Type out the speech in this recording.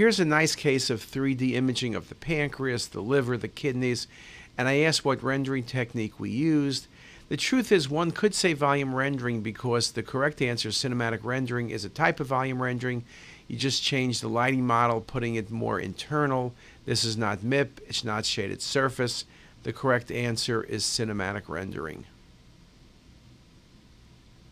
Here's a nice case of 3D imaging of the pancreas, the liver, the kidneys, and I asked what rendering technique we used. The truth is, one could say volume rendering because the correct answer, cinematic rendering, is a type of volume rendering. You just change the lighting model, putting it more internal. This is not MIP, it's not shaded surface. The correct answer is cinematic rendering.